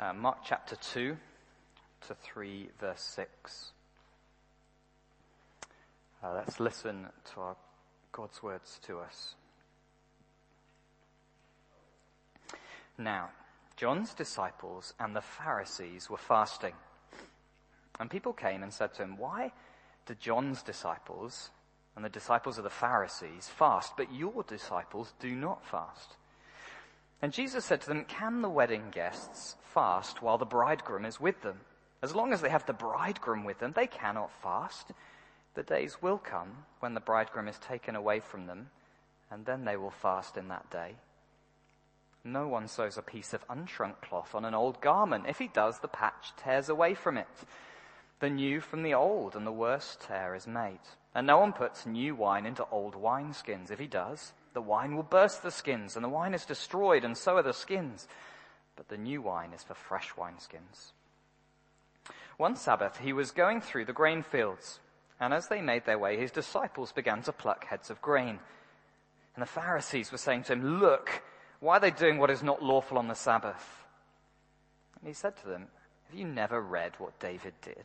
uh, Mark chapter 2 to 3, verse 6. Uh, let's listen to our God's words to us. Now, John's disciples and the Pharisees were fasting. And people came and said to him, Why do John's disciples and the disciples of the Pharisees fast, but your disciples do not fast. And Jesus said to them, Can the wedding guests fast while the bridegroom is with them? As long as they have the bridegroom with them, they cannot fast. The days will come when the bridegroom is taken away from them, and then they will fast in that day. No one sews a piece of unshrunk cloth on an old garment. If he does, the patch tears away from it. The new from the old, and the worse tear is made. And no one puts new wine into old wineskins. If he does, the wine will burst the skins, and the wine is destroyed, and so are the skins. But the new wine is for fresh wineskins. One Sabbath, he was going through the grain fields, and as they made their way, his disciples began to pluck heads of grain. And the Pharisees were saying to him, Look, why are they doing what is not lawful on the Sabbath? And he said to them, Have you never read what David did?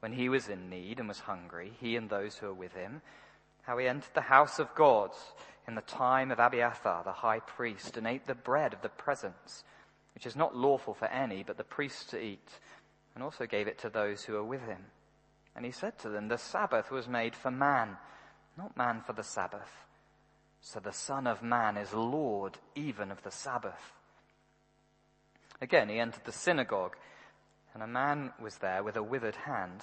when he was in need and was hungry, he and those who were with him, how he entered the house of God in the time of Abiathar, the high priest, and ate the bread of the presence, which is not lawful for any but the priests to eat, and also gave it to those who were with him. And he said to them, The Sabbath was made for man, not man for the Sabbath. So the Son of Man is Lord even of the Sabbath. Again, he entered the synagogue and a man was there with a withered hand,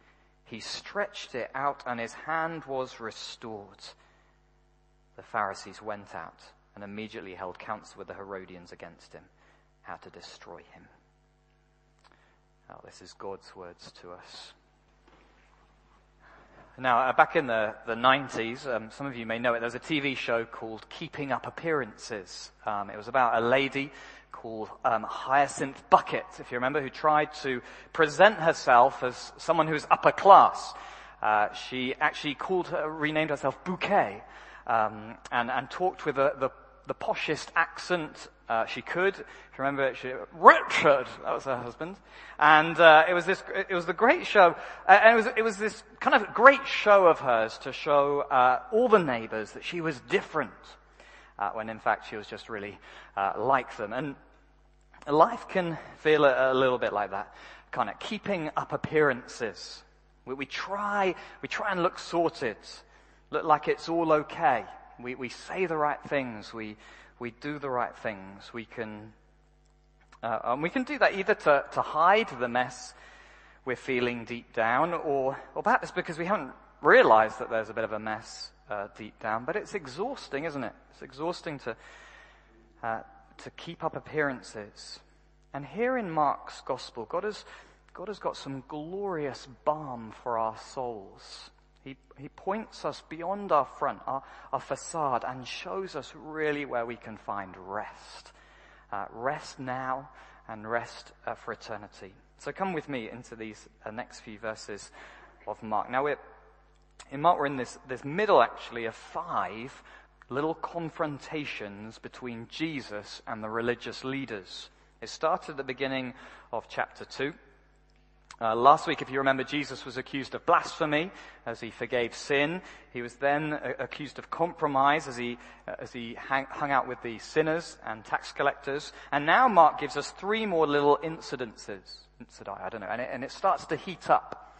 He stretched it out, and his hand was restored. The Pharisees went out and immediately held counsel with the Herodians against him, how to destroy him. Now, this is God's words to us. Now, uh, back in the, the 90s, um, some of you may know it, there was a TV show called Keeping Up Appearances. Um, it was about a lady called um, Hyacinth Bucket, if you remember, who tried to present herself as someone who was upper class. Uh, she actually called her, renamed herself Bouquet, um, and, and talked with the, the, the poshest accent uh, she could. If you remember, she, Richard, that was her husband, and uh, it was this, it was the great show, uh, and it was, it was this kind of great show of hers to show uh, all the neighbours that she was different uh, when in fact she was just really uh, like them. And life can feel a, a, little bit like that, kind of keeping up appearances. We, we, try, we try and look sorted, look like it's all okay. We, we say the right things, we, we do the right things. We can, uh, we can do that either to, to hide the mess we're feeling deep down, or, or perhaps because we haven't realized that there's a bit of a mess uh, deep down. But it's exhausting, isn't it? It's exhausting to, uh, to keep up appearances. And here in Mark's gospel, God has, God has got some glorious balm for our souls. He, he points us beyond our front, our, our facade, and shows us really where we can find rest. Uh, rest now and rest uh, for eternity. So come with me into these uh, next few verses of Mark. Now we're, in Mark we're in this, this middle actually of five little confrontations between Jesus and the religious leaders. It started at the beginning of chapter 2. Uh, last week, if you remember, Jesus was accused of blasphemy as he forgave sin. He was then uh, accused of compromise as he, uh, as he hang, hung out with the sinners and tax collectors. And now Mark gives us three more little incidences. Incidai, I don't know. And it, and it starts to heat up.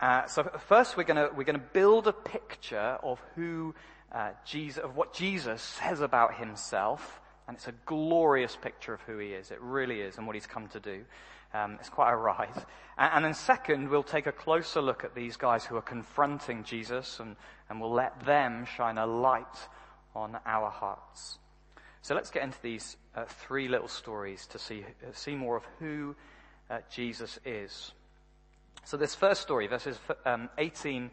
Uh, so first we're gonna, we're gonna build a picture of who uh, Jesus, of what Jesus says about himself. And it's a glorious picture of who he is. It really is and what he's come to do. Um, it's quite a ride. And, and, then second, we'll take a closer look at these guys who are confronting Jesus and, and we'll let them shine a light on our hearts. So let's get into these uh, three little stories to see, uh, see more of who uh, Jesus is. So this first story, verses um, 18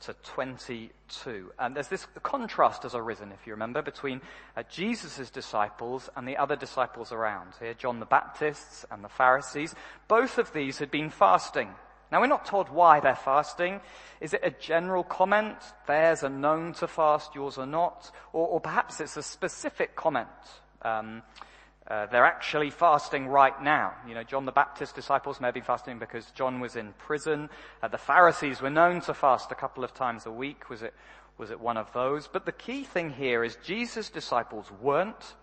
to 22. And there's this contrast has arisen, if you remember, between uh, Jesus' disciples and the other disciples around. Here, John the Baptist and the Pharisees. Both of these had been fasting. Now we're not told why they're fasting. Is it a general comment? Theirs are known to fast, yours are not. Or, or perhaps it's a specific comment. Um, uh, they're actually fasting right now. You know, John the Baptist's disciples may be fasting because John was in prison. Uh, the Pharisees were known to fast a couple of times a week. Was it, was it one of those? But the key thing here is Jesus' disciples weren't,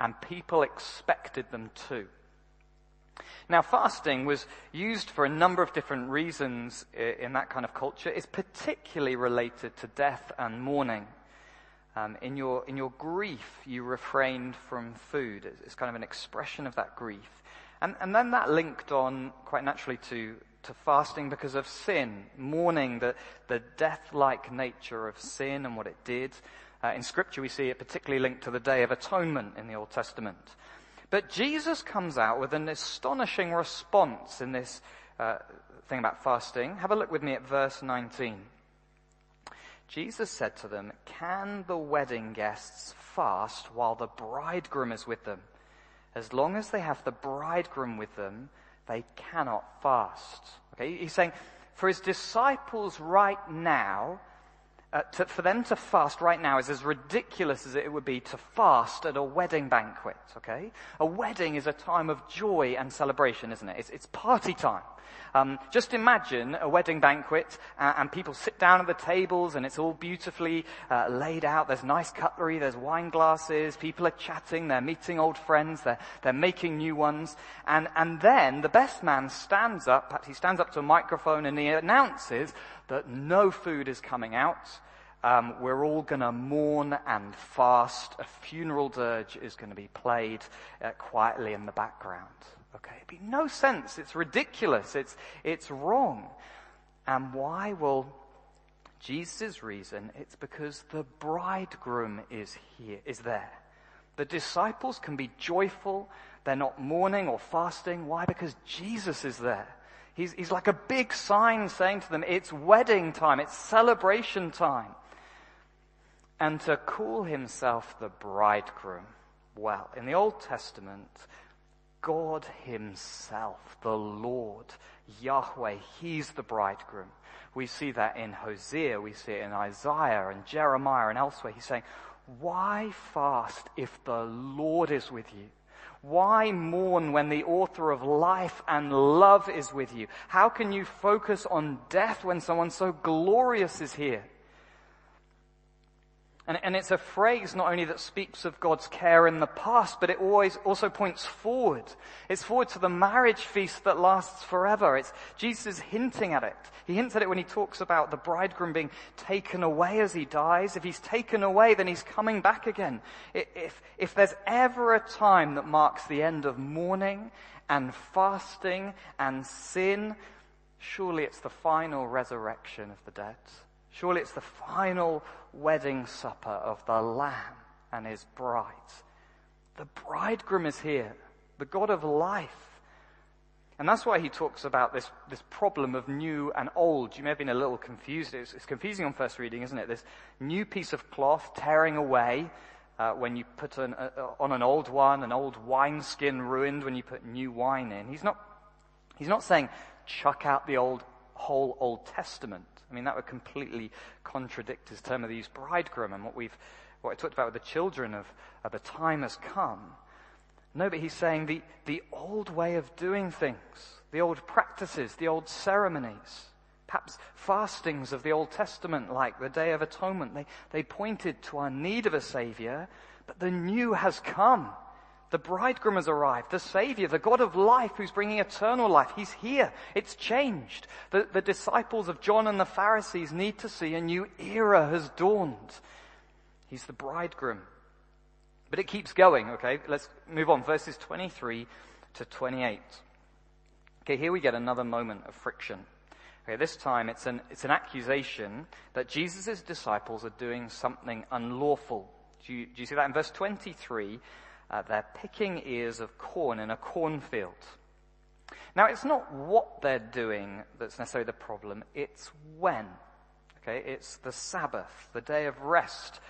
and people expected them to. Now, fasting was used for a number of different reasons in that kind of culture. It's particularly related to death and mourning. Um, in, your, in your grief, you refrained from food. It's, it's, kind of an expression of that grief. And, and then that linked on quite naturally to, to fasting because of sin, mourning the, the death-like nature of sin and what it did. Uh, in scripture we see it particularly linked to the Day of Atonement in the Old Testament. But Jesus comes out with an astonishing response in this uh, thing about fasting. Have a look with me at verse 19. Jesus said to them, Can the wedding guests fast while the bridegroom is with them? As long as they have the bridegroom with them, they cannot fast. Okay, he's saying, for his disciples right now, uh, to, for them to fast right now is as ridiculous as it would be to fast at a wedding banquet, okay? A wedding is a time of joy and celebration, isn't it? It's, it's party time. Um, just imagine a wedding banquet uh, and people sit down at the tables and it's all beautifully uh, laid out. There's nice cutlery, there's wine glasses, people are chatting, they're meeting old friends, they're, they're making new ones. And, and then the best man stands up, perhaps he stands up to a microphone and he announces that no food is coming out. Um, we're all going to mourn and fast. A funeral dirge is going to be played uh, quietly in the background. Okay, it makes no sense. It's ridiculous. It's, it's wrong. And why? Well, Jesus' reason, it's because the bridegroom is here, is there. The disciples can be joyful. They're not mourning or fasting. Why? Because Jesus is there. He's, he's like a big sign saying to them, it's wedding time. It's celebration time. And to call himself the bridegroom. Well, in the Old Testament, God Himself, the Lord, Yahweh, He's the bridegroom. We see that in Hosea, we see it in Isaiah and Jeremiah and elsewhere. He's saying, why fast if the Lord is with you? Why mourn when the author of life and love is with you? How can you focus on death when someone so glorious is here? And, and, it's a phrase not only that speaks of God's care in the past, but it always also points forward. It's forward to the marriage feast that lasts forever. It's Jesus hinting at it. He hints at it when he talks about the bridegroom being taken away as he dies. If he's taken away, then he's coming back again. If, if there's ever a time that marks the end of mourning and fasting and sin, surely it's the final resurrection of the dead. Surely it's the final wedding supper of the Lamb and his bride. The bridegroom is here, the God of life. And that's why he talks about this, this problem of new and old. You may have been a little confused. It's, it's confusing on first reading, isn't it? This new piece of cloth tearing away uh, when you put an, uh, on an old one, an old wineskin ruined when you put new wine in. He's not, he's not saying chuck out the old, whole Old Testament. I mean, that would completely contradict his term of the use bridegroom and what we've, what I talked about with the children of, of the time has come. No, but he's saying the, the old way of doing things, the old practices, the old ceremonies, perhaps fastings of the Old Testament, like the Day of Atonement, they, they pointed to our need of a Savior, but the new has come. The bridegroom has arrived. The Savior, the God of life who's bringing eternal life. He's here. It's changed. The, the disciples of John and the Pharisees need to see a new era has dawned. He's the bridegroom. But it keeps going, okay? Let's move on. Verses 23 to 28. Okay, here we get another moment of friction. Okay, this time it's an, it's an accusation that Jesus' disciples are doing something unlawful. Do you, do you see that in verse 23? Uh, they're picking ears of corn in a cornfield. Now, it's not what they're doing that's necessarily the problem, it's when. Okay, it's the Sabbath, the day of rest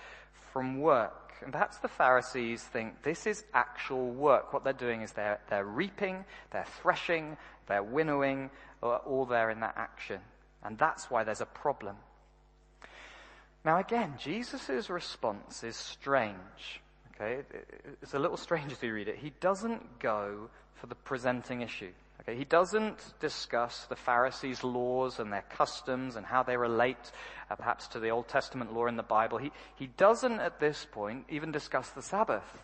from work. And perhaps the Pharisees think this is actual work. What they're doing is they're, they're reaping, they're threshing, they're winnowing, all there in that action. And that's why there's a problem. Now again, Jesus' response is strange. Okay, it's a little strange as you read it. He doesn't go for the presenting issue. Okay, he doesn't discuss the Pharisees' laws and their customs and how they relate uh, perhaps to the Old Testament law in the Bible. He, he doesn't at this point even discuss the Sabbath.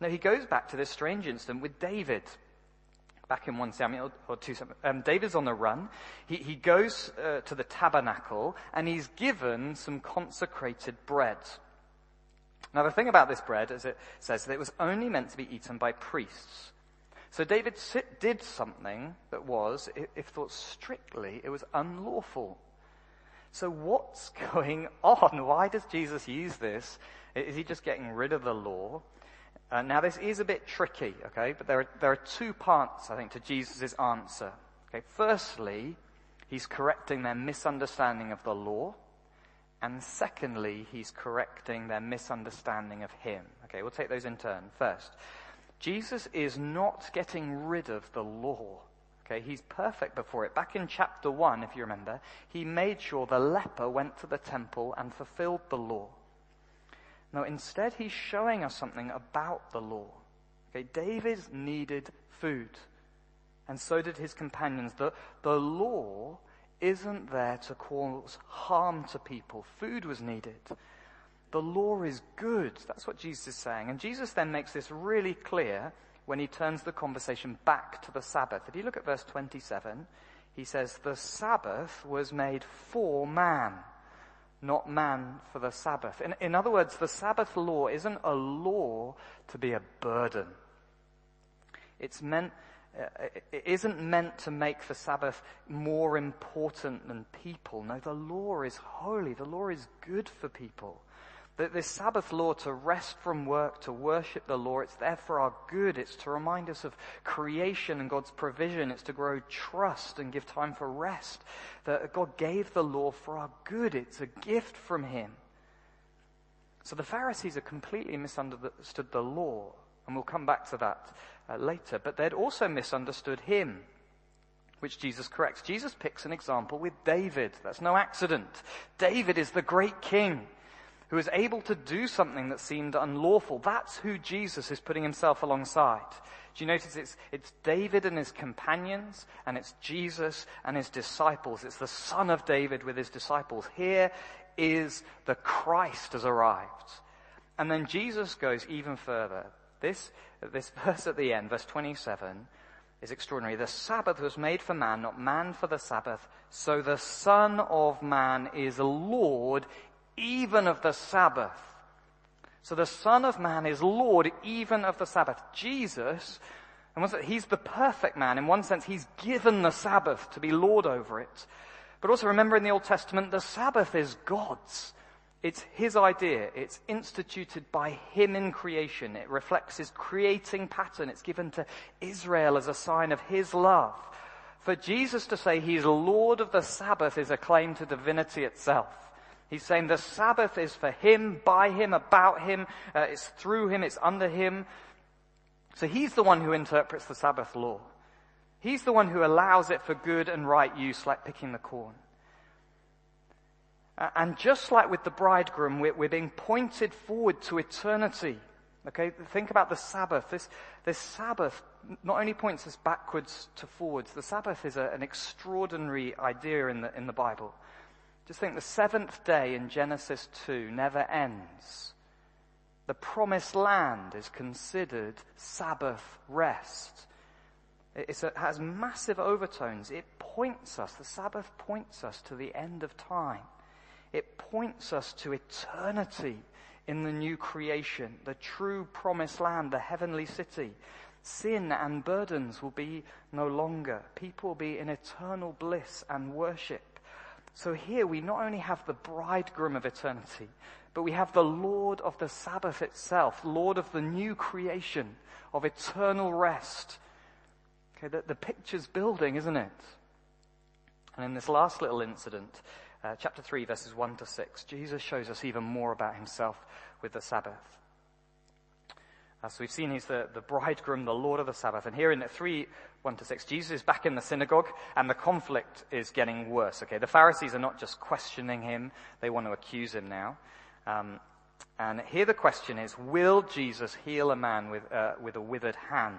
No, he goes back to this strange incident with David. Back in 1 Samuel or 2 Samuel, um, David's on the run. He, he goes uh, to the tabernacle and he's given some consecrated bread. Now the thing about this bread is it says that it was only meant to be eaten by priests. So David did something that was, if thought strictly, it was unlawful. So what's going on? Why does Jesus use this? Is he just getting rid of the law? Uh, now this is a bit tricky, okay, but there are, there are two parts, I think, to Jesus' answer. Okay, firstly, he's correcting their misunderstanding of the law. And secondly, he's correcting their misunderstanding of him. Okay, we'll take those in turn. First, Jesus is not getting rid of the law. Okay, he's perfect before it. Back in chapter 1, if you remember, he made sure the leper went to the temple and fulfilled the law. No, instead he's showing us something about the law. Okay, David needed food. And so did his companions. The, the law isn't there to cause harm to people. Food was needed. The law is good. That's what Jesus is saying. And Jesus then makes this really clear when he turns the conversation back to the Sabbath. If you look at verse 27, he says, The Sabbath was made for man, not man for the Sabbath. In, in other words, the Sabbath law isn't a law to be a burden. It's meant, Uh, it isn't meant to make the Sabbath more important than people. No, the law is holy. The law is good for people. That this Sabbath law to rest from work, to worship the law, it's there for our good. It's to remind us of creation and God's provision. It's to grow trust and give time for rest. That God gave the law for our good. It's a gift from Him. So the Pharisees have completely misunderstood the law, and we'll come back to that uh, later. But they'd also misunderstood Him which Jesus corrects. Jesus picks an example with David. That's no accident. David is the great king who is able to do something that seemed unlawful. That's who Jesus is putting himself alongside. Do you notice it's, it's David and his companions, and it's Jesus and his disciples. It's the son of David with his disciples. Here is the Christ has arrived. And then Jesus goes even further. This, this verse at the end, verse 27, is extraordinary. The Sabbath was made for man, not man for the Sabbath. So the Son of Man is Lord even of the Sabbath. So the Son of Man is Lord even of the Sabbath. Jesus, and he's the perfect man. In one sense, he's given the Sabbath to be Lord over it. But also remember in the Old Testament, the Sabbath is God's. It's his idea. It's instituted by him in creation. It reflects his creating pattern. It's given to Israel as a sign of his love. For Jesus to say he's Lord of the Sabbath is a claim to divinity itself. He's saying the Sabbath is for him, by him, about him, uh, it's through him, it's under him. So he's the one who interprets the Sabbath law. He's the one who allows it for good and right use, like picking the corn. And just like with the bridegroom, we're, being pointed forward to eternity. Okay, think about the Sabbath. This, this Sabbath not only points us backwards to forwards, the Sabbath is a, an extraordinary idea in the, in the Bible. Just think the seventh day in Genesis 2 never ends. The promised land is considered Sabbath rest. It has massive overtones. It points us, the Sabbath points us to the end of time. It points us to eternity in the new creation, the true promised land, the heavenly city. Sin and burdens will be no longer. People will be in eternal bliss and worship. So here we not only have the bridegroom of eternity, but we have the Lord of the Sabbath itself, Lord of the new creation, of eternal rest. Okay, the, the picture's building, isn't it? And in this last little incident, uh, chapter 3, verses 1 to 6, Jesus shows us even more about himself with the Sabbath. Uh, so we've seen he's the, the bridegroom, the Lord of the Sabbath. And here in 3, 1 to 6, Jesus is back in the synagogue and the conflict is getting worse. Okay, the Pharisees are not just questioning him, they want to accuse him now. Um, and here the question is, will Jesus heal a man with, uh, with a withered hand?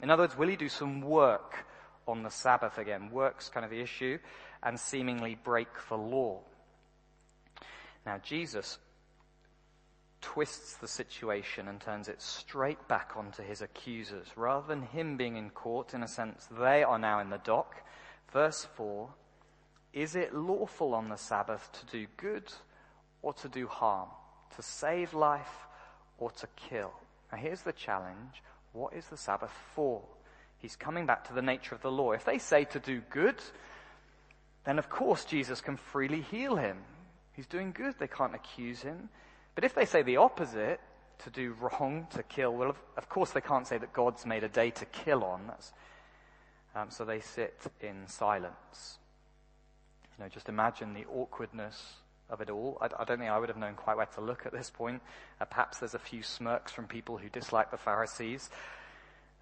In other words, will he do some work on the Sabbath again? Work's kind of the issue and seemingly break the law. Now, Jesus twists the situation and turns it straight back onto his accusers. Rather than him being in court, in a sense, they are now in the dock. Verse 4 Is it lawful on the Sabbath to do good or to do harm? To save life or to kill? Now, here's the challenge what is the Sabbath for? He's coming back to the nature of the law. If they say to do good, then of course Jesus can freely heal him. He's doing good. They can't accuse him. But if they say the opposite, to do wrong, to kill, well, of, of course they can't say that God's made a day to kill on. Um, so they sit in silence. You know, just imagine the awkwardness of it all. I, I, don't think I would have known quite where to look at this point. Uh, perhaps there's a few smirks from people who dislike the Pharisees.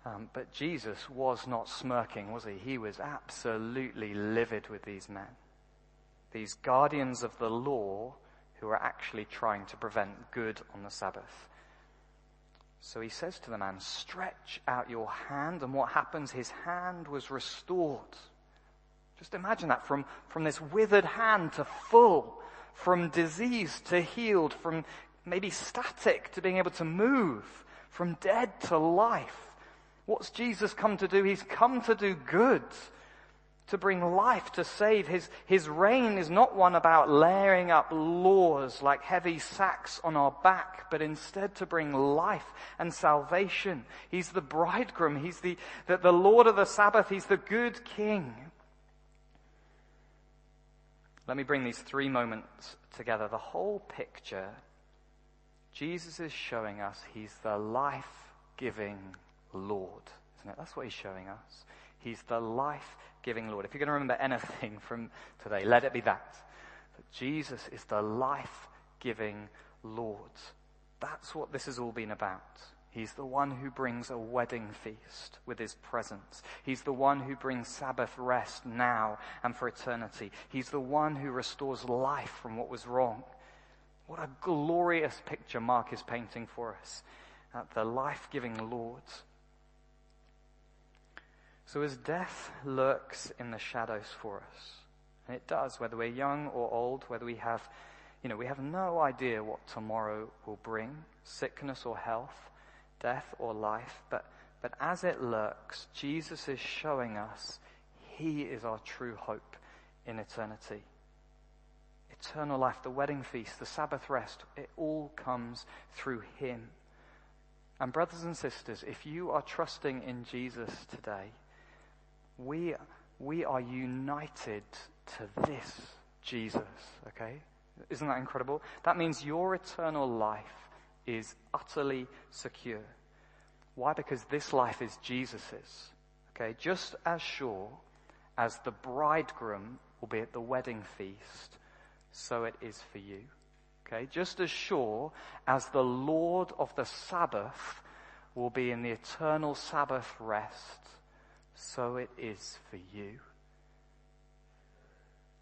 Um, but Jesus was not smirking, was he? He was absolutely livid with these men. These guardians of the law who are actually trying to prevent good on the Sabbath. So he says to the man, stretch out your hand. And what happens? His hand was restored. Just imagine that from, from this withered hand to full, from disease to healed, from maybe static to being able to move, from dead to life. What's Jesus come to do? He's come to do good to bring life, to save. His, his reign is not one about layering up laws like heavy sacks on our back, but instead to bring life and salvation. He's the bridegroom. He's the, the, the Lord of the Sabbath. He's the good king. Let me bring these three moments together. The whole picture, Jesus is showing us he's the life-giving Lord. Isn't it? That's what he's showing us. He's the life giving Lord. If you're going to remember anything from today, let it be that. That Jesus is the life giving Lord. That's what this has all been about. He's the one who brings a wedding feast with his presence. He's the one who brings Sabbath rest now and for eternity. He's the one who restores life from what was wrong. What a glorious picture Mark is painting for us. Uh, the life giving Lord. So as death lurks in the shadows for us, and it does, whether we're young or old, whether we have, you know, we have no idea what tomorrow will bring, sickness or health, death or life, but, but as it lurks, Jesus is showing us He is our true hope in eternity. Eternal life, the wedding feast, the Sabbath rest, it all comes through Him. And brothers and sisters, if you are trusting in Jesus today, we, we are united to this Jesus, okay? Isn't that incredible? That means your eternal life is utterly secure. Why? Because this life is Jesus's. Okay? Just as sure as the bridegroom will be at the wedding feast, so it is for you. Okay? Just as sure as the Lord of the Sabbath will be in the eternal Sabbath rest, so it is for you.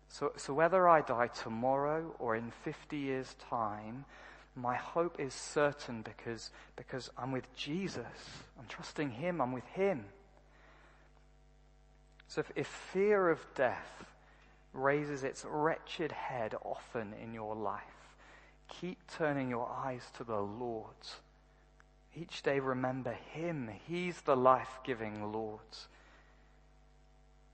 So, so whether I die tomorrow or in 50 years' time, my hope is certain because, because I'm with Jesus. I'm trusting Him. I'm with Him. So if, if fear of death raises its wretched head often in your life, keep turning your eyes to the Lord. Each day remember Him. He's the life-giving Lord.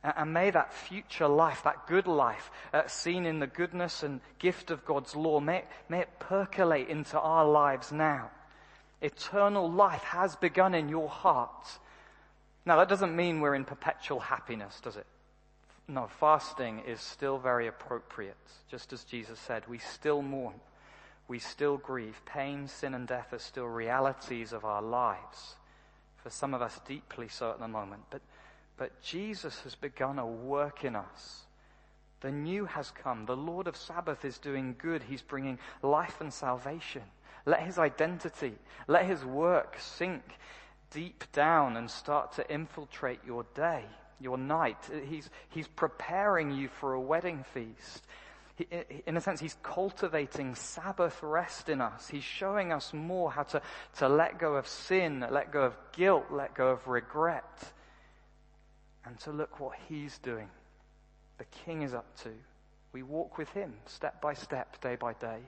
And may that future life, that good life, uh, seen in the goodness and gift of God's law, may, may it percolate into our lives now. Eternal life has begun in your heart. Now, that doesn't mean we're in perpetual happiness, does it? No, fasting is still very appropriate. Just as Jesus said, we still mourn. We still grieve. Pain, sin, and death are still realities of our lives. For some of us, deeply so at the moment. But but Jesus has begun a work in us. The new has come. The Lord of Sabbath is doing good. He's bringing life and salvation. Let his identity, let his work sink deep down and start to infiltrate your day, your night. He's, he's preparing you for a wedding feast. He, in a sense, he's cultivating Sabbath rest in us. He's showing us more how to, to let go of sin, let go of guilt, let go of regret and to look what he's doing. The king is up to. We walk with him step by step, day by day.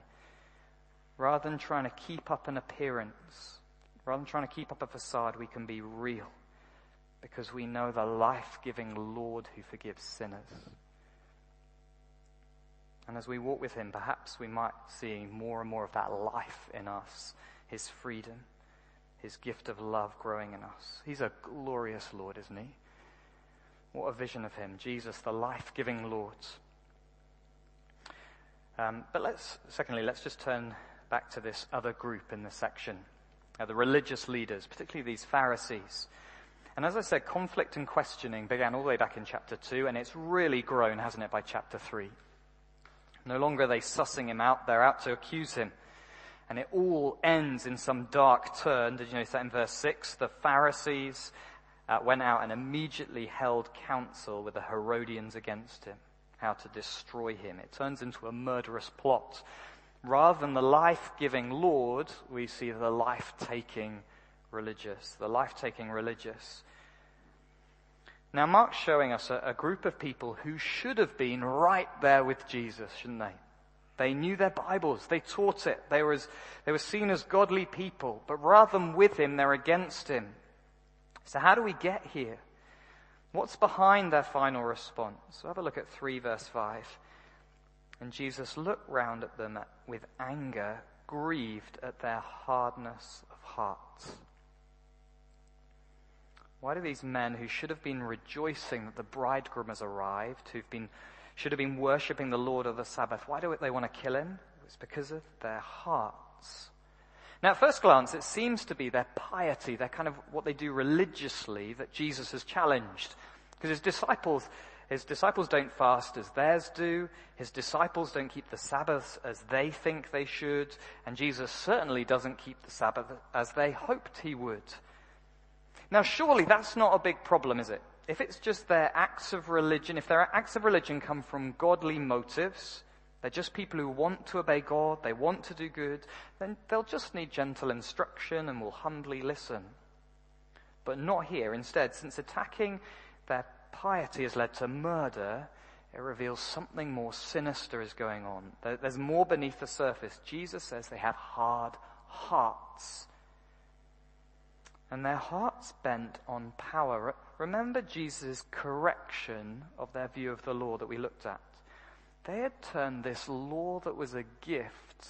Rather than trying to keep up an appearance, rather than trying to keep up a facade, we can be real because we know the life giving Lord who forgives sinners. And as we walk with him, perhaps we might see more and more of that life in us, his freedom, his gift of love growing in us. He's a glorious Lord, isn't he? What a vision of him, Jesus, the life giving Lord. Um, but let's, secondly, let's just turn back to this other group in this section, uh, the religious leaders, particularly these Pharisees. And as I said, conflict and questioning began all the way back in chapter 2, and it's really grown, hasn't it, by chapter 3. No longer are they sussing him out, they're out to accuse him. And it all ends in some dark turn. Did you notice that in verse 6? The Pharisees uh, went out and immediately held counsel with the Herodians against him, how to destroy him. It turns into a murderous plot. Rather than the life giving Lord, we see the life taking religious, the life taking religious. Now, Mark's showing us a, a, group of people who should have been right there with Jesus, shouldn't they? They knew their Bibles. They taught it. They were, as, they were seen as godly people. But rather than with him, they're against him. So how do we get here? What's behind their final response? So have a look at 3 verse 5. And Jesus looked round at them with anger, grieved at their hardness of hearts. Why do these men who should have been rejoicing that the bridegroom has arrived, who've been, should have been worshipping the Lord of the Sabbath, why do they want to kill him? It's because of their hearts. Now, at first glance, it seems to be their piety, their kind of what they do religiously that Jesus has challenged. Because his disciples, his disciples don't fast as theirs do. His disciples don't keep the Sabbath as they think they should. And Jesus certainly doesn't keep the Sabbath as they hoped he would. Now, surely that's not a big problem, is it? If it's just their acts of religion, if their acts of religion come from godly motives, they're just people who want to obey God, they want to do good, then they'll just need gentle instruction and will humbly listen. But not here. Instead, since attacking their piety has led to murder, it reveals something more sinister is going on. There's more beneath the surface. Jesus says they have hard hearts. And their hearts bent on power. Remember Jesus' correction of their view of the law that we looked at. They had turned this law that was a gift,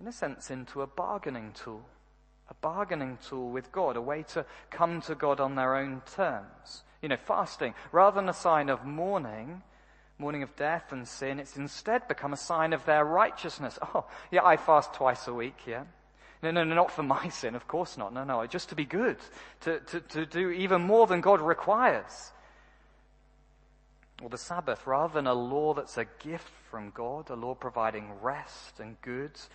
in a sense, into a bargaining tool. A bargaining tool with God, a way to come to God on their own terms. You know, fasting, rather than a sign of mourning, mourning of death and sin, it's instead become a sign of their righteousness. Oh, yeah, I fast twice a week, yeah. No, no, no, not for my sin, of course not. No, no, just to be good, to, to, to do even more than God requires or the Sabbath, rather than a law that's a gift from God, a law providing rest and goods,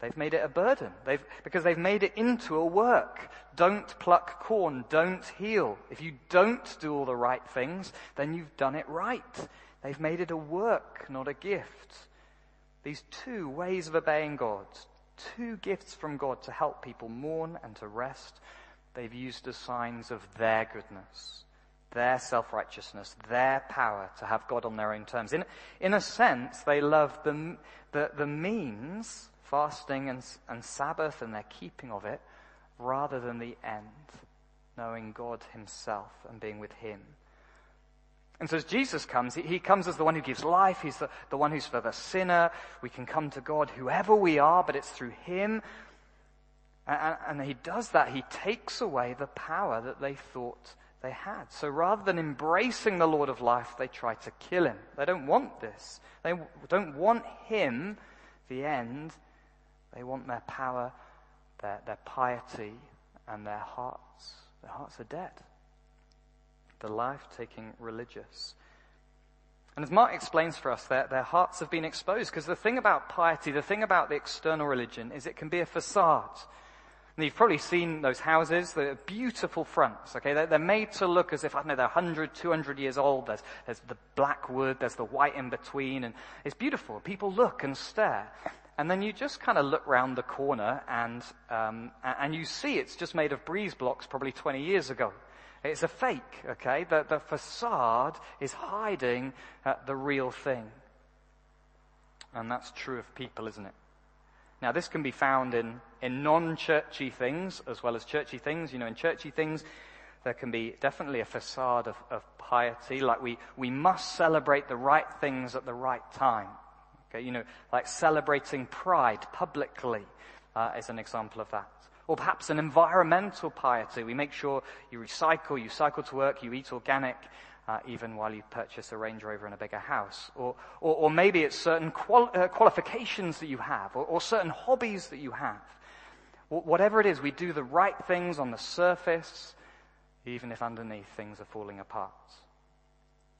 they've made it a burden. They've, because they've made it into a work. Don't pluck corn, don't heal. If you don't do all the right things, then you've done it right. They've made it a work, not a gift. These two ways of obeying God, two gifts from God to help people mourn and to rest, they've used as signs of their goodness, their self-righteousness, their power to have God on their own terms. In, in a sense, they love the, the, the means, fasting and, and Sabbath and their keeping of it, rather than the end, knowing God himself and being with him. And so as Jesus comes, he, he comes as the one who gives life. He's the, the one who's for the sinner. We can come to God whoever we are, but it's through him. And, and he does that. He takes away the power that they thought they had. So rather than embracing the Lord of life, they try to kill him. They don't want this. They don't want him, the end. They want their power, their, their piety, and their hearts. Their hearts are dead. The life-taking religious. And as Mark explains for us, their, their hearts have been exposed because the thing about piety, the thing about the external religion is it can be a facade. And you've probably seen those houses, the beautiful fronts, okay? They're, they're, made to look as if, I don't know, they're 100, 200 years old. There's, there's the black wood, there's the white in between, and it's beautiful. People look and stare. And then you just kind of look round the corner and, um, and you see it's just made of breeze blocks probably 20 years ago. It's a fake, okay? The, the facade is hiding uh, the real thing. And that's true of people, isn't it? Now, this can be found in, in non-churchy things as well as churchy things. You know, in churchy things, there can be definitely a facade of, of piety, like we, we must celebrate the right things at the right time. Okay, you know, like celebrating pride publicly uh, is an example of that. Or perhaps an environmental piety. We make sure you recycle, you cycle to work, you eat organic, uh, even while you purchase a Range Rover and a bigger house. Or, or, or maybe it's certain qual- uh, qualifications that you have, or, or, certain hobbies that you have. Whatever it is, we do the right things on the surface, even if underneath things are falling apart.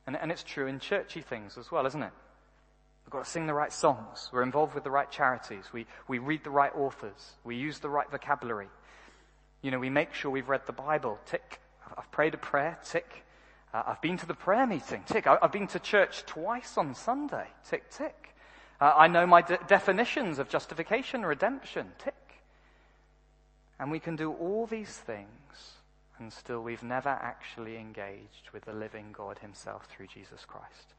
And, and it's true in churchy things as well, isn't it? We've got to sing the right songs. We're involved with the right charities. We, we read the right authors. We use the right vocabulary. You know, we make sure we've read the Bible. Tick. I've prayed a prayer. Tick. Uh, I've been to the prayer meeting. Tick. I, have been to church twice on Sunday. Tick, tick. Uh, I know my de- definitions of justification, redemption. Tick. And we can do all these things and still we've never actually engaged with the living God himself through Jesus Christ.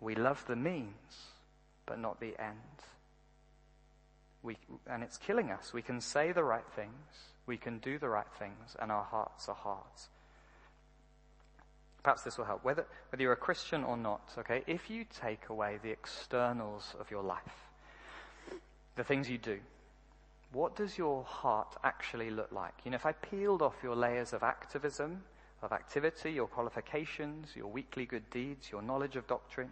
We love the means, but not the end. We, and it's killing us. We can say the right things, we can do the right things, and our hearts are hard. Perhaps this will help. Whether, whether you're a Christian or not, okay, if you take away the externals of your life, the things you do, what does your heart actually look like? You know, if I peeled off your layers of activism, of activity, your qualifications, your weekly good deeds, your knowledge of doctrine,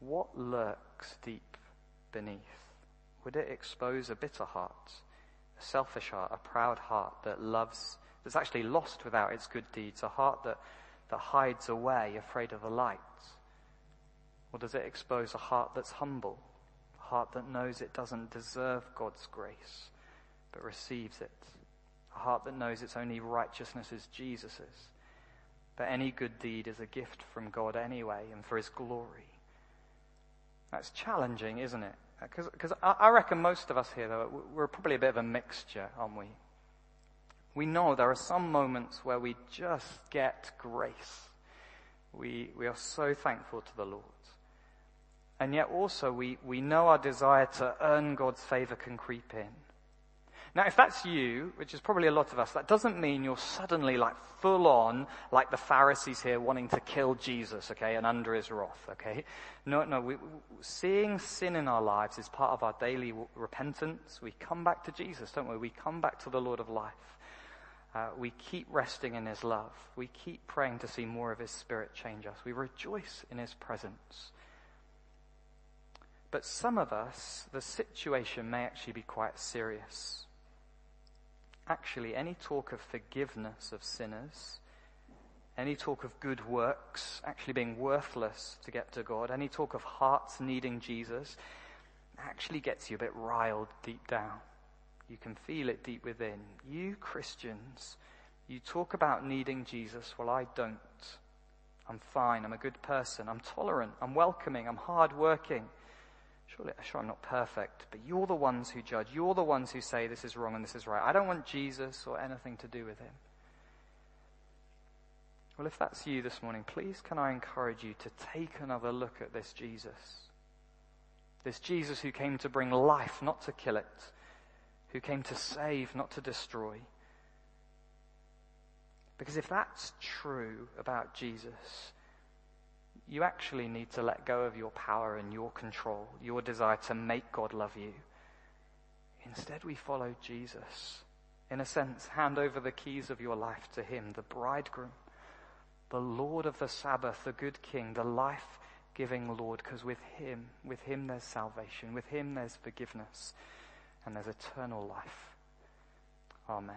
what lurks deep beneath? Would it expose a bitter heart, a selfish heart, a proud heart that loves, that's actually lost without its good deeds, a heart that that hides away, afraid of the light? Or does it expose a heart that's humble, heart that knows it doesn't deserve God's grace, but receives it? A heart that knows its only righteousness is Jesus's, but any good deed is a gift from God anyway and for His glory. That's challenging, isn't it? Because I reckon most of us here, though, we're probably a bit of a mixture, aren't we? We know there are some moments where we just get grace. We, we are so thankful to the Lord. And yet also we, we know our desire to earn God's favor can creep in. Now, if that's you, which is probably a lot of us, that doesn't mean you're suddenly like full on, like the Pharisees here wanting to kill Jesus, okay, and under his wrath, okay? No, no, we, seeing sin in our lives is part of our daily repentance. We come back to Jesus, don't we? We come back to the Lord of life. Uh, we keep resting in His love. We keep praying to see more of His Spirit change us. We rejoice in His presence. But some of us, the situation may actually be quite serious. Actually, any talk of forgiveness of sinners, any talk of good works actually being worthless to get to God, any talk of hearts needing Jesus, actually gets you a bit riled deep down. You can feel it deep within. You Christians, you talk about needing Jesus. Well, I don't. I'm fine. I'm a good person. I'm tolerant. I'm welcoming. I'm hardworking. Surely, sure, I'm not perfect, but you're the ones who judge. You're the ones who say this is wrong and this is right. I don't want Jesus or anything to do with him. Well, if that's you this morning, please can I encourage you to take another look at this Jesus. This Jesus who came to bring life, not to kill it, who came to save, not to destroy. Because if that's true about Jesus, you actually need to let go of your power and your control, your desire to make God love you. Instead, we follow Jesus. In a sense, hand over the keys of your life to Him, the bridegroom, the Lord of the Sabbath, the good King, the life giving Lord, because with Him, with Him there's salvation, with Him there's forgiveness, and there's eternal life. Amen.